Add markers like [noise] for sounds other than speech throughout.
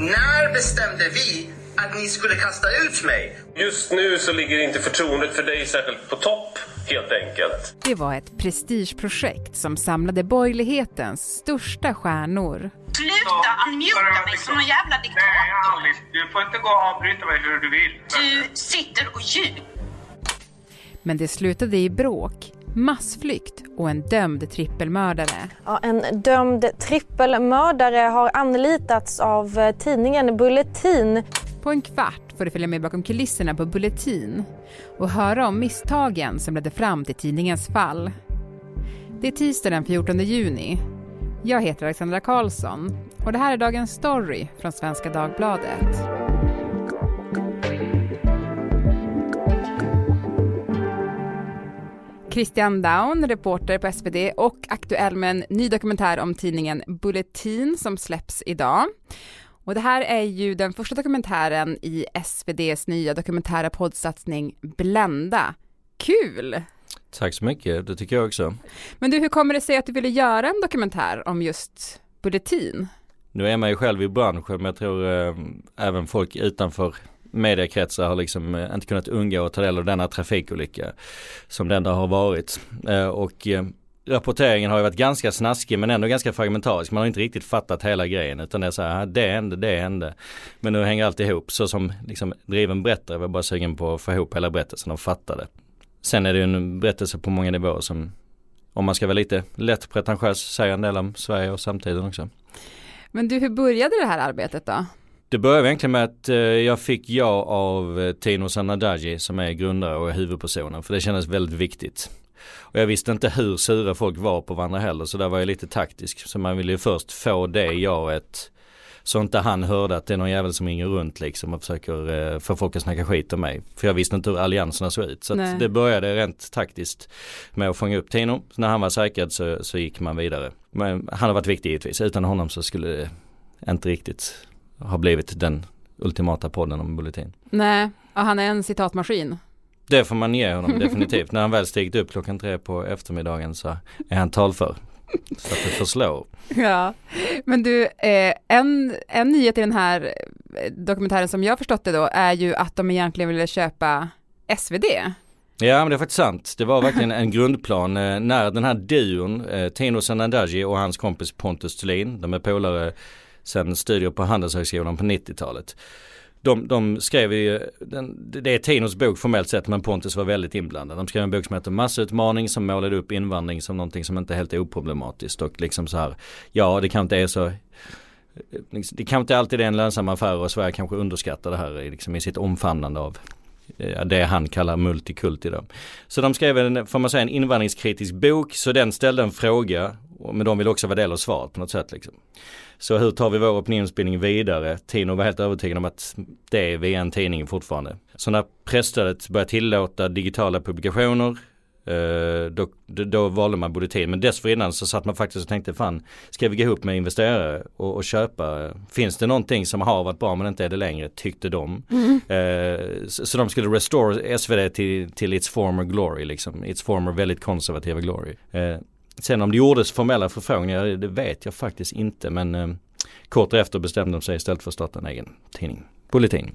När bestämde vi att ni skulle kasta ut mig? Just nu så ligger inte förtroendet för dig särskilt på topp, helt enkelt. Det var ett prestigeprojekt som samlade borgerlighetens största stjärnor. Sluta unmuta mig som någon jävla diktator. Nej, Alice, du får inte gå och avbryta mig hur du vill. Du sitter och ljuger. Men det slutade i bråk, massflykt och en dömd trippelmördare. Ja, en dömd trippelmördare har anlitats av eh, tidningen Bulletin. På en kvart får du följa med bakom kulisserna på Bulletin och höra om misstagen som ledde fram till tidningens fall. Det är tisdag den 14 juni. Jag heter Alexandra Karlsson och det här är dagens story från Svenska Dagbladet. Christian Daun, reporter på SvD och aktuell med en ny dokumentär om tidningen Bulletin som släpps idag. Och det här är ju den första dokumentären i SVDs nya dokumentära poddsatsning Blända. Kul! Tack så mycket, det tycker jag också. Men du, hur kommer det sig att du ville göra en dokumentär om just Bulletin? Nu är man ju själv i branschen men jag tror eh, även folk utanför mediekretsar har liksom eh, inte kunnat undgå att ta del av denna trafikolycka som den där har varit. Eh, och eh, rapporteringen har ju varit ganska snaskig men ändå ganska fragmentarisk. Man har inte riktigt fattat hela grejen utan det är så här, ah, det hände, det hände. Men nu hänger allt ihop så som liksom driven berättare var bara sugen på att få ihop hela berättelsen och fatta det. Sen är det ju en berättelse på många nivåer som om man ska vara lite lätt pretentiös säger en del om Sverige och samtiden också. Men du, hur började det här arbetet då? Det började egentligen med att eh, jag fick ja av eh, Tino Sanadaji som är grundare och huvudpersonen för det kändes väldigt viktigt. Och jag visste inte hur sura folk var på varandra heller så där var jag lite taktisk. Så man ville ju först få det jaet så inte han hörde att det är någon jävel som ringer runt liksom och försöker eh, få folk att snacka skit om mig. För jag visste inte hur allianserna såg ut. Så det började rent taktiskt med att fånga upp Tino. Så när han var säkrad så, så gick man vidare. Men han har varit viktig givetvis. Utan honom så skulle det inte riktigt ha blivit den ultimata podden om Bulletin. Nej, och han är en citatmaskin. Det får man ge honom definitivt. När han väl stigit upp klockan tre på eftermiddagen så är han talför. Så att det förslår. Ja, men du, eh, en, en nyhet i den här eh, dokumentären som jag förstått det då är ju att de egentligen ville köpa SvD. Ja men det är faktiskt sant. Det var verkligen en grundplan eh, när den här duon, eh, Tino Sanandaji och hans kompis Pontus Thulin, de är polare sen studier på Handelshögskolan på 90-talet. De, de skrev ju, den, det är Tinos bok formellt sett men Pontus var väldigt inblandad. De skrev en bok som heter Massutmaning som målade upp invandring som någonting som inte är helt oproblematiskt och liksom så här, ja det kanske inte är så liksom, det kanske inte alltid är en lönsam affär och Sverige kanske underskattar det här liksom i sitt omfamnande av det han kallar multikulti. Då. Så de skrev en, får man säga, en invandringskritisk bok så den ställde en fråga men de vill också vara del av svaret på något sätt liksom. Så hur tar vi vår opinionsbildning vidare? Tino var helt övertygad om att det är via en tidning fortfarande. Så när pressstödet började tillåta digitala publikationer då, då, då valde man Bulletin. Men dessförinnan så satt man faktiskt och tänkte fan, ska vi gå ihop med investerare och, och, köpa? Finns det någonting som har varit bra men inte är det längre, tyckte de. Mm. Uh, så, så, de skulle restore SvD till, till its former glory, liksom. Its former väldigt konservativa glory. Uh, Sen om det gjordes formella förfrågningar, det vet jag faktiskt inte. Men eh, kort efter bestämde de sig istället för att starta en egen tidning. Bulletin.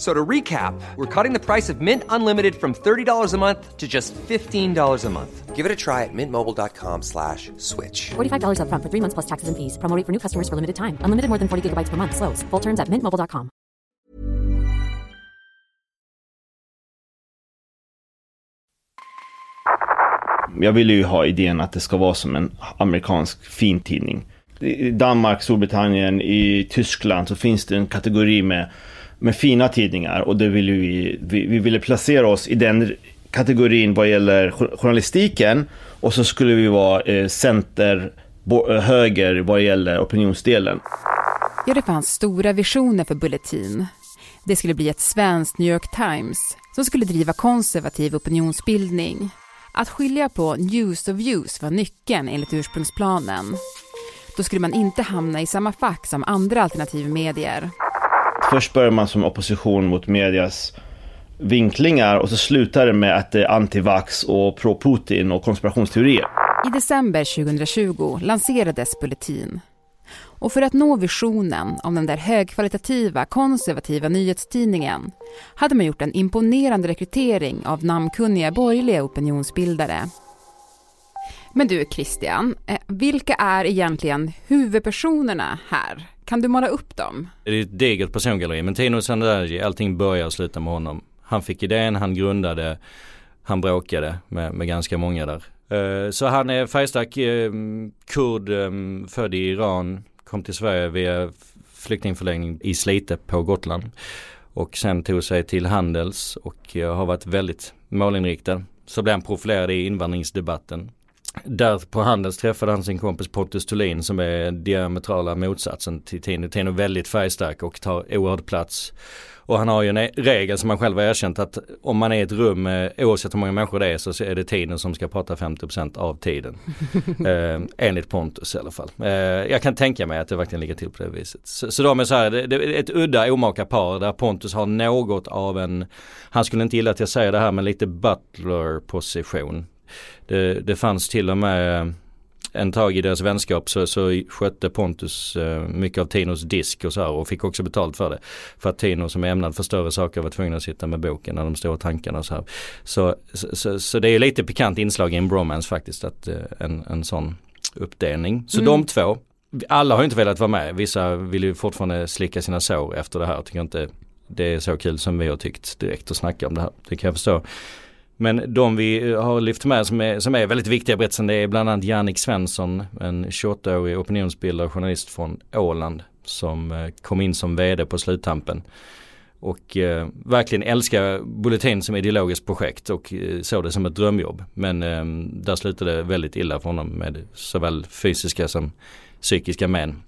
So to recap, we're cutting the price of Mint Unlimited from $30 a month to just $15 a month. Give it a try at mintmobile.com slash switch. $45 up front for three months plus taxes and fees. Promoting for new customers for limited time. Unlimited more than 40 gigabytes per month. Slows. Full terms at mintmobile.com. Jag vill ju ha idén att det ska vara som en amerikansk fintidning. I Danmark, Storbritannien, i Tyskland så finns det en kategori med med fina tidningar och det vill vi, vi, vi ville placera oss i den kategorin vad gäller journalistiken och så skulle vi vara eh, center-höger eh, vad gäller opinionsdelen. Ja, det fanns stora visioner för Bulletin. Det skulle bli ett svenskt New York Times som skulle driva konservativ opinionsbildning. Att skilja på news och views var nyckeln enligt ursprungsplanen. Då skulle man inte hamna i samma fack som andra alternativmedier. Först börjar man som opposition mot medias vinklingar och så slutar det med att det är antivax och pro-Putin och konspirationsteorier. I december 2020 lanserades Bulletin. Och för att nå visionen om den där högkvalitativa konservativa nyhetstidningen hade man gjort en imponerande rekrytering av namnkunniga borgerliga opinionsbildare. Men du Christian, eh, vilka är egentligen huvudpersonerna här? Kan du måla upp dem? Det är ett digert persongalleri men Tino Sandaji, allting börjar och slutar med honom. Han fick idén, han grundade, han bråkade med, med ganska många där. Eh, så han är färgstark eh, kurd, född i Iran, kom till Sverige via flyktingförläggning i Slite på Gotland. Och sen tog sig till Handels och har varit väldigt målinriktad. Så blev han profilerad i invandringsdebatten. Där på Handels träffade han sin kompis Pontus Thulin som är diametrala motsatsen till Tino. Tino är väldigt färgstark och tar oerhörd plats och han har ju en regel som han själv har erkänt att om man är i ett rum, oavsett hur många människor det är, så är det tiden som ska prata 50% av tiden. [laughs] eh, enligt Pontus i alla fall. Eh, jag kan tänka mig att det verkligen ligger till på det viset. Så, så de är så här, det, det är ett udda omaka par där Pontus har något av en, han skulle inte gilla att jag säger det här, men lite butler position. Det, det fanns till och med en tag i deras vänskap så, så skötte Pontus eh, mycket av Tinos disk och så här och fick också betalt för det. För att Tino som är ämnad för större saker var tvungen att sitta med boken när de stora tankarna och så här. Så, så, så det är lite pikant inslag i en bromance faktiskt att eh, en, en sån uppdelning. Så mm. de två, alla har inte velat vara med. Vissa vill ju fortfarande slicka sina sår efter det här. Tycker inte det är så kul som vi har tyckt direkt att snacka om det här. Det kan jag förstå. Men de vi eh, har lyft med som är, som är väldigt viktiga berättelsen det är bland annat Jannik Svensson, en 28-årig opinionsbildare och journalist från Åland som eh, kom in som vd på sluttampen. Och eh, verkligen älskar Bulletin som ideologiskt projekt och eh, såg det som ett drömjobb. Men eh, där slutade det väldigt illa för honom med såväl fysiska som psykiska men.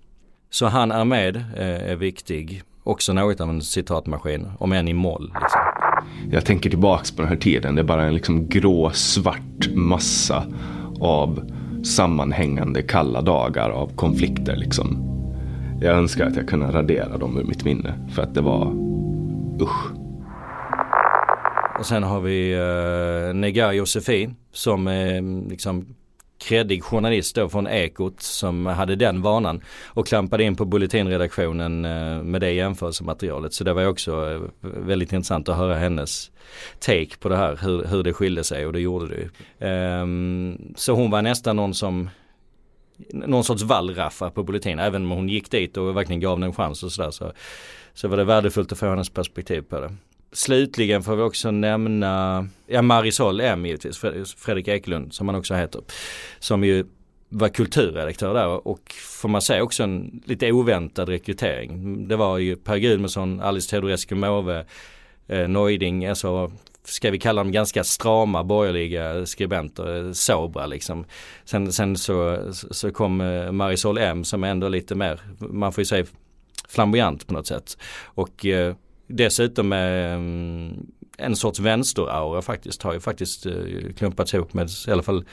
Så han är med, eh, är viktig. Också något av en citatmaskin, om än i moll. Liksom. Jag tänker tillbaks på den här tiden. Det är bara en liksom grå svart massa av sammanhängande kalla dagar av konflikter liksom. Jag önskar att jag kunde radera dem ur mitt minne för att det var usch. Och sen har vi eh, Negar Josefin som är mm, liksom kreddig journalist då från Ekot som hade den vanan och klampade in på Bulletinredaktionen eh, med det jämförelsematerialet. Så det var också eh, väldigt intressant att höra hennes take på det här, hur, hur det skilde sig och det gjorde det ju. Um, så hon var nästan någon som någon sorts wallraffa på Bulletin. Även om hon gick dit och verkligen gav den en chans och sådär så, så var det värdefullt att få hennes perspektiv på det. Slutligen får vi också nämna, ja Marisol M givetvis, Fredrik Ekelund som han också heter. Som ju var kulturredaktör där och får man säga också en lite oväntad rekrytering. Det var ju Per Gudmundsson, Alice Teodorescu Måwe, eh, Neuding, alltså ska vi kalla dem ganska strama borgerliga skribenter, eh, sobra liksom. Sen, sen så, så kom eh, Marisol M som är ändå lite mer, man får ju säga flamboyant på något sätt. Och eh, dessutom med en sorts vänsteraura faktiskt har ju faktiskt eh, klumpats ihop med i alla fall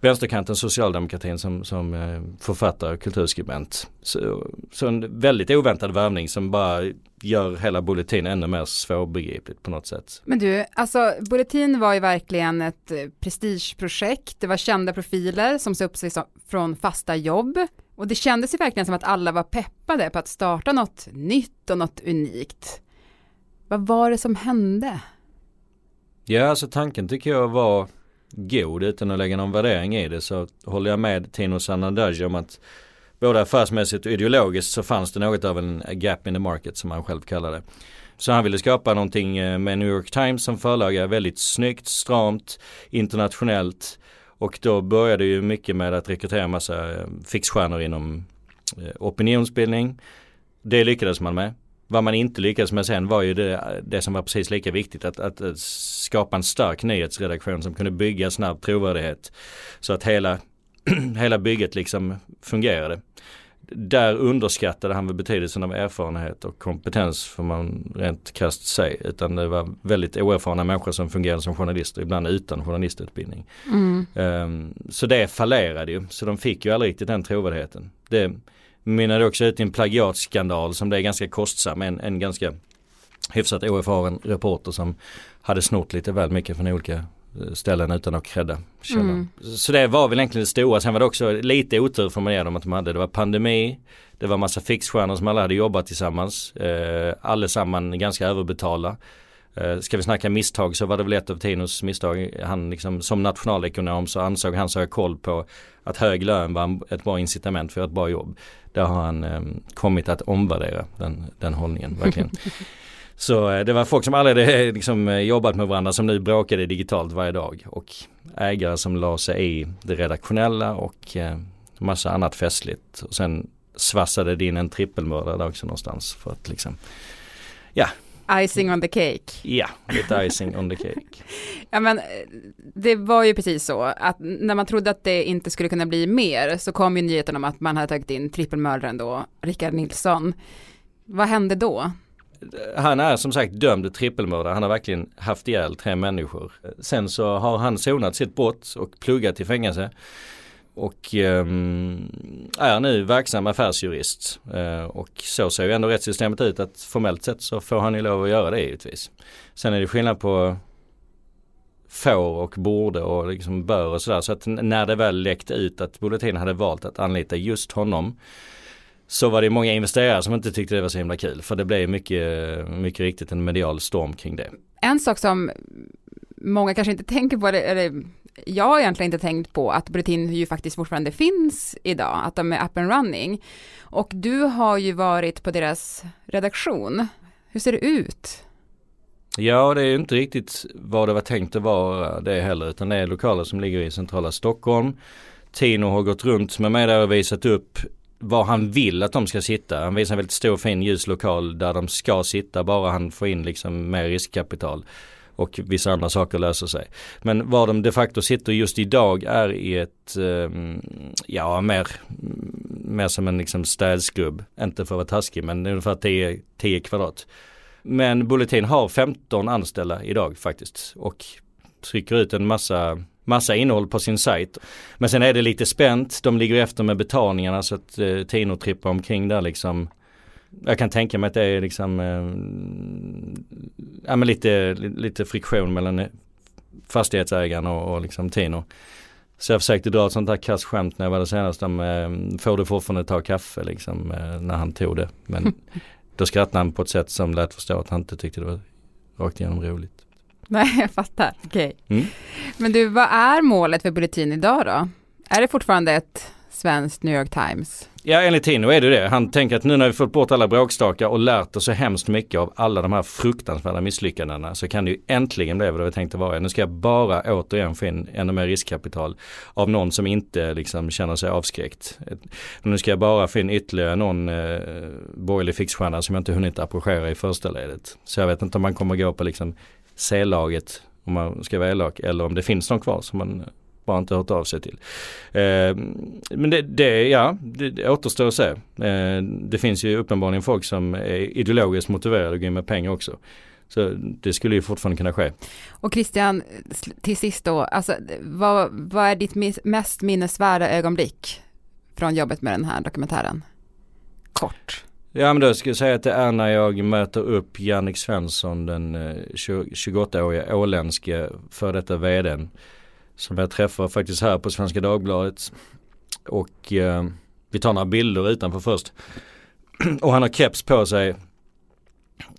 vänsterkanten socialdemokratin som, som eh, författare och kulturskribent. Så, så en väldigt oväntad värvning som bara gör hela Bulletin ännu mer svårbegripligt på något sätt. Men du, alltså Bulletin var ju verkligen ett prestigeprojekt. Det var kända profiler som sa upp sig från fasta jobb. Och det kändes ju verkligen som att alla var peppade på att starta något nytt och något unikt. Vad var det som hände? Ja, alltså tanken tycker jag var god utan att lägga någon värdering i det så håller jag med Tino Sanandaji om att både affärsmässigt och ideologiskt så fanns det något av en gap in the market som han själv kallade det. Så han ville skapa någonting eh, med New York Times som förlaga väldigt snyggt, stramt, internationellt och då började ju mycket med att rekrytera massa eh, fixstjärnor inom eh, opinionsbildning. Det lyckades man med. Vad man inte lyckades med sen var ju det, det som var precis lika viktigt att, att, skapa en stark nyhetsredaktion som kunde bygga snabb trovärdighet. Så att hela, [clears throat] hela bygget liksom fungerade. där underskattade han väl betydelsen av erfarenhet och kompetens får man rent krasst säga. Utan det var väldigt oerfarna människor som fungerade som journalister, ibland utan journalistutbildning. Mm. Um, så det fallerade ju, så de fick ju aldrig riktigt den trovärdigheten. Det mynnade också ut i en plagiatskandal som det är ganska kostsam, en, en ganska hyfsat oerfaren reporter som hade snott lite väl mycket från olika eh, ställen utan att credda källan. Mm. Så det var väl egentligen det stora. Sen var det också lite otur får man ge dem att de hade. Det var pandemi, det var massa fixstjärnor som alla hade jobbat tillsammans. Eh, allesamman ganska överbetalda. Eh, ska vi snacka misstag så var det väl ett av Tinos misstag. Han liksom, som nationalekonom så ansåg han sig ha koll på att hög lön var ett bra incitament för ett bra jobb. Där har han eh, kommit att omvärdera den, den hållningen verkligen. [laughs] Så eh, det var folk som aldrig hade liksom, eh, jobbat med varandra som nu bråkade digitalt varje dag. Och ägare som la sig i det redaktionella och eh, massa annat festligt. Och sen svassade det in en trippelmördare också någonstans för att liksom, ja. Icing on the cake. Ja, lite icing on the cake. [laughs] Ja men eh, det var ju precis så att när man trodde att det inte skulle kunna bli mer så kom ju nyheten om att man hade tagit in trippelmördaren då, Rickard Nilsson. Vad hände då? Han är som sagt dömd trippelmördare. Han har verkligen haft ihjäl tre människor. Sen så har han sonat sitt brott och pluggat i fängelse. Och ehm, är nu verksam affärsjurist. Eh, och så ser ju ändå rättssystemet ut att formellt sett så får han ju lov att göra det givetvis. Sen är det skillnad på får och borde och liksom bör och sådär. Så att när det väl läckte ut att Bulletin hade valt att anlita just honom så var det många investerare som inte tyckte det var så himla kul. För det blev mycket, mycket riktigt en medial storm kring det. En sak som många kanske inte tänker på, eller jag har egentligen inte tänkt på att Bulletin ju faktiskt fortfarande finns idag, att de är up and running. Och du har ju varit på deras redaktion. Hur ser det ut? Ja, det är inte riktigt vad det var tänkt att vara det heller, utan det är lokaler som ligger i centrala Stockholm. Tino har gått runt med mig där och visat upp var han vill att de ska sitta. Han visar en väldigt stor fin ljuslokal där de ska sitta bara han får in liksom mer riskkapital. Och vissa andra saker löser sig. Men var de de facto sitter just idag är i ett, ehm, ja mer, mer som en liksom städskrubb. Inte för att vara taskig men ungefär 10, 10 kvadrat. Men Bulletin har 15 anställda idag faktiskt. Och trycker ut en massa massa innehåll på sin sajt. Men sen är det lite spänt, de ligger efter med betalningarna så att eh, Tino trippar omkring där liksom. Jag kan tänka mig att det är liksom eh, ja, men lite, lite friktion mellan fastighetsägaren och, och liksom Tino. Så jag försökte dra ett sånt där kass skämt när jag var där senast om eh, får du fortfarande ta kaffe liksom eh, när han tog det. Men [laughs] då skrattade han på ett sätt som lät förstå att han inte tyckte det var rakt igenom roligt. Nej, jag fattar. Okej. Okay. Mm. Men du, vad är målet för Bulletin idag då? Är det fortfarande ett svenskt New York Times? Ja, enligt Tino är det det. Han tänker att nu när vi fått bort alla bråkstakar och lärt oss så hemskt mycket av alla de här fruktansvärda misslyckandena så kan det ju äntligen bli vad det var tänkt att vara. Nu ska jag bara återigen få in ännu mer riskkapital av någon som inte liksom känner sig avskräckt. Nu ska jag bara få in ytterligare någon eh, borgerlig fixstjärna som jag inte hunnit approchera i första ledet. Så jag vet inte om man kommer gå på liksom C-laget om man ska vara elak eller om det finns någon kvar som man bara inte hört av sig till. Eh, men det, det, ja, det, det återstår att se. Eh, det finns ju uppenbarligen folk som är ideologiskt motiverade och går in med pengar också. Så det skulle ju fortfarande kunna ske. Och Christian, till sist då, alltså, vad, vad är ditt mest minnesvärda ögonblick från jobbet med den här dokumentären? Kort. Ja men då ska jag säga att det är när jag möter upp Jannik Svensson den 28-åriga eh, åländske för detta vdn. Som jag träffar faktiskt här på Svenska Dagbladet. Och eh, vi tar några bilder utanför först. [clears throat] och han har keps på sig.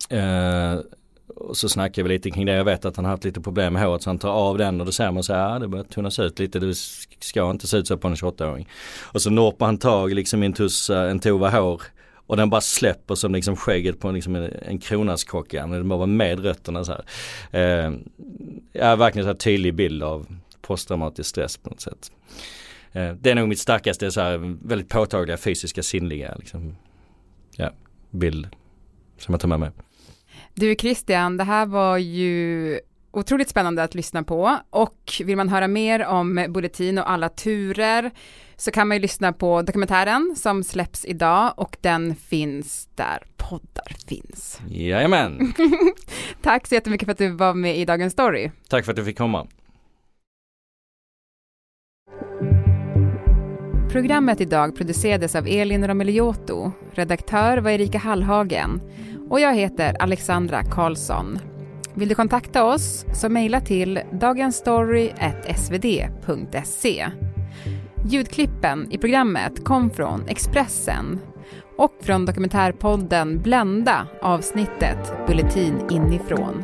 Eh, och så snackar vi lite kring det. Jag vet att han har haft lite problem med håret så han tar av den och då ser man så här, ah, det börjar tunnas ut lite. Det ska inte se ut så på en 28-åring. Och så norpar han tag liksom i en tussa, eh, en tova hår och den bara släpper som liksom skägget på liksom en, en kronaskocka. Den bara var med rötterna så här. Eh, ja, verkligen så här tydlig bild av posttraumatisk stress på något sätt. Eh, det är nog mitt starkaste så här väldigt påtagliga fysiska sinnliga liksom, ja, bild som jag tar med mig. Du Christian, det här var ju otroligt spännande att lyssna på och vill man höra mer om Bulletin och alla turer så kan man ju lyssna på dokumentären som släpps idag och den finns där poddar finns. Jajamän. [laughs] Tack så jättemycket för att du var med i Dagens Story. Tack för att du fick komma. Programmet idag producerades av Elin Romeliotto, redaktör var Erika Hallhagen och jag heter Alexandra Karlsson. Vill du kontakta oss så mejla till dagensstory.svd.se. Ljudklippen i programmet kom från Expressen och från dokumentärpodden Blända avsnittet Bulletin inifrån.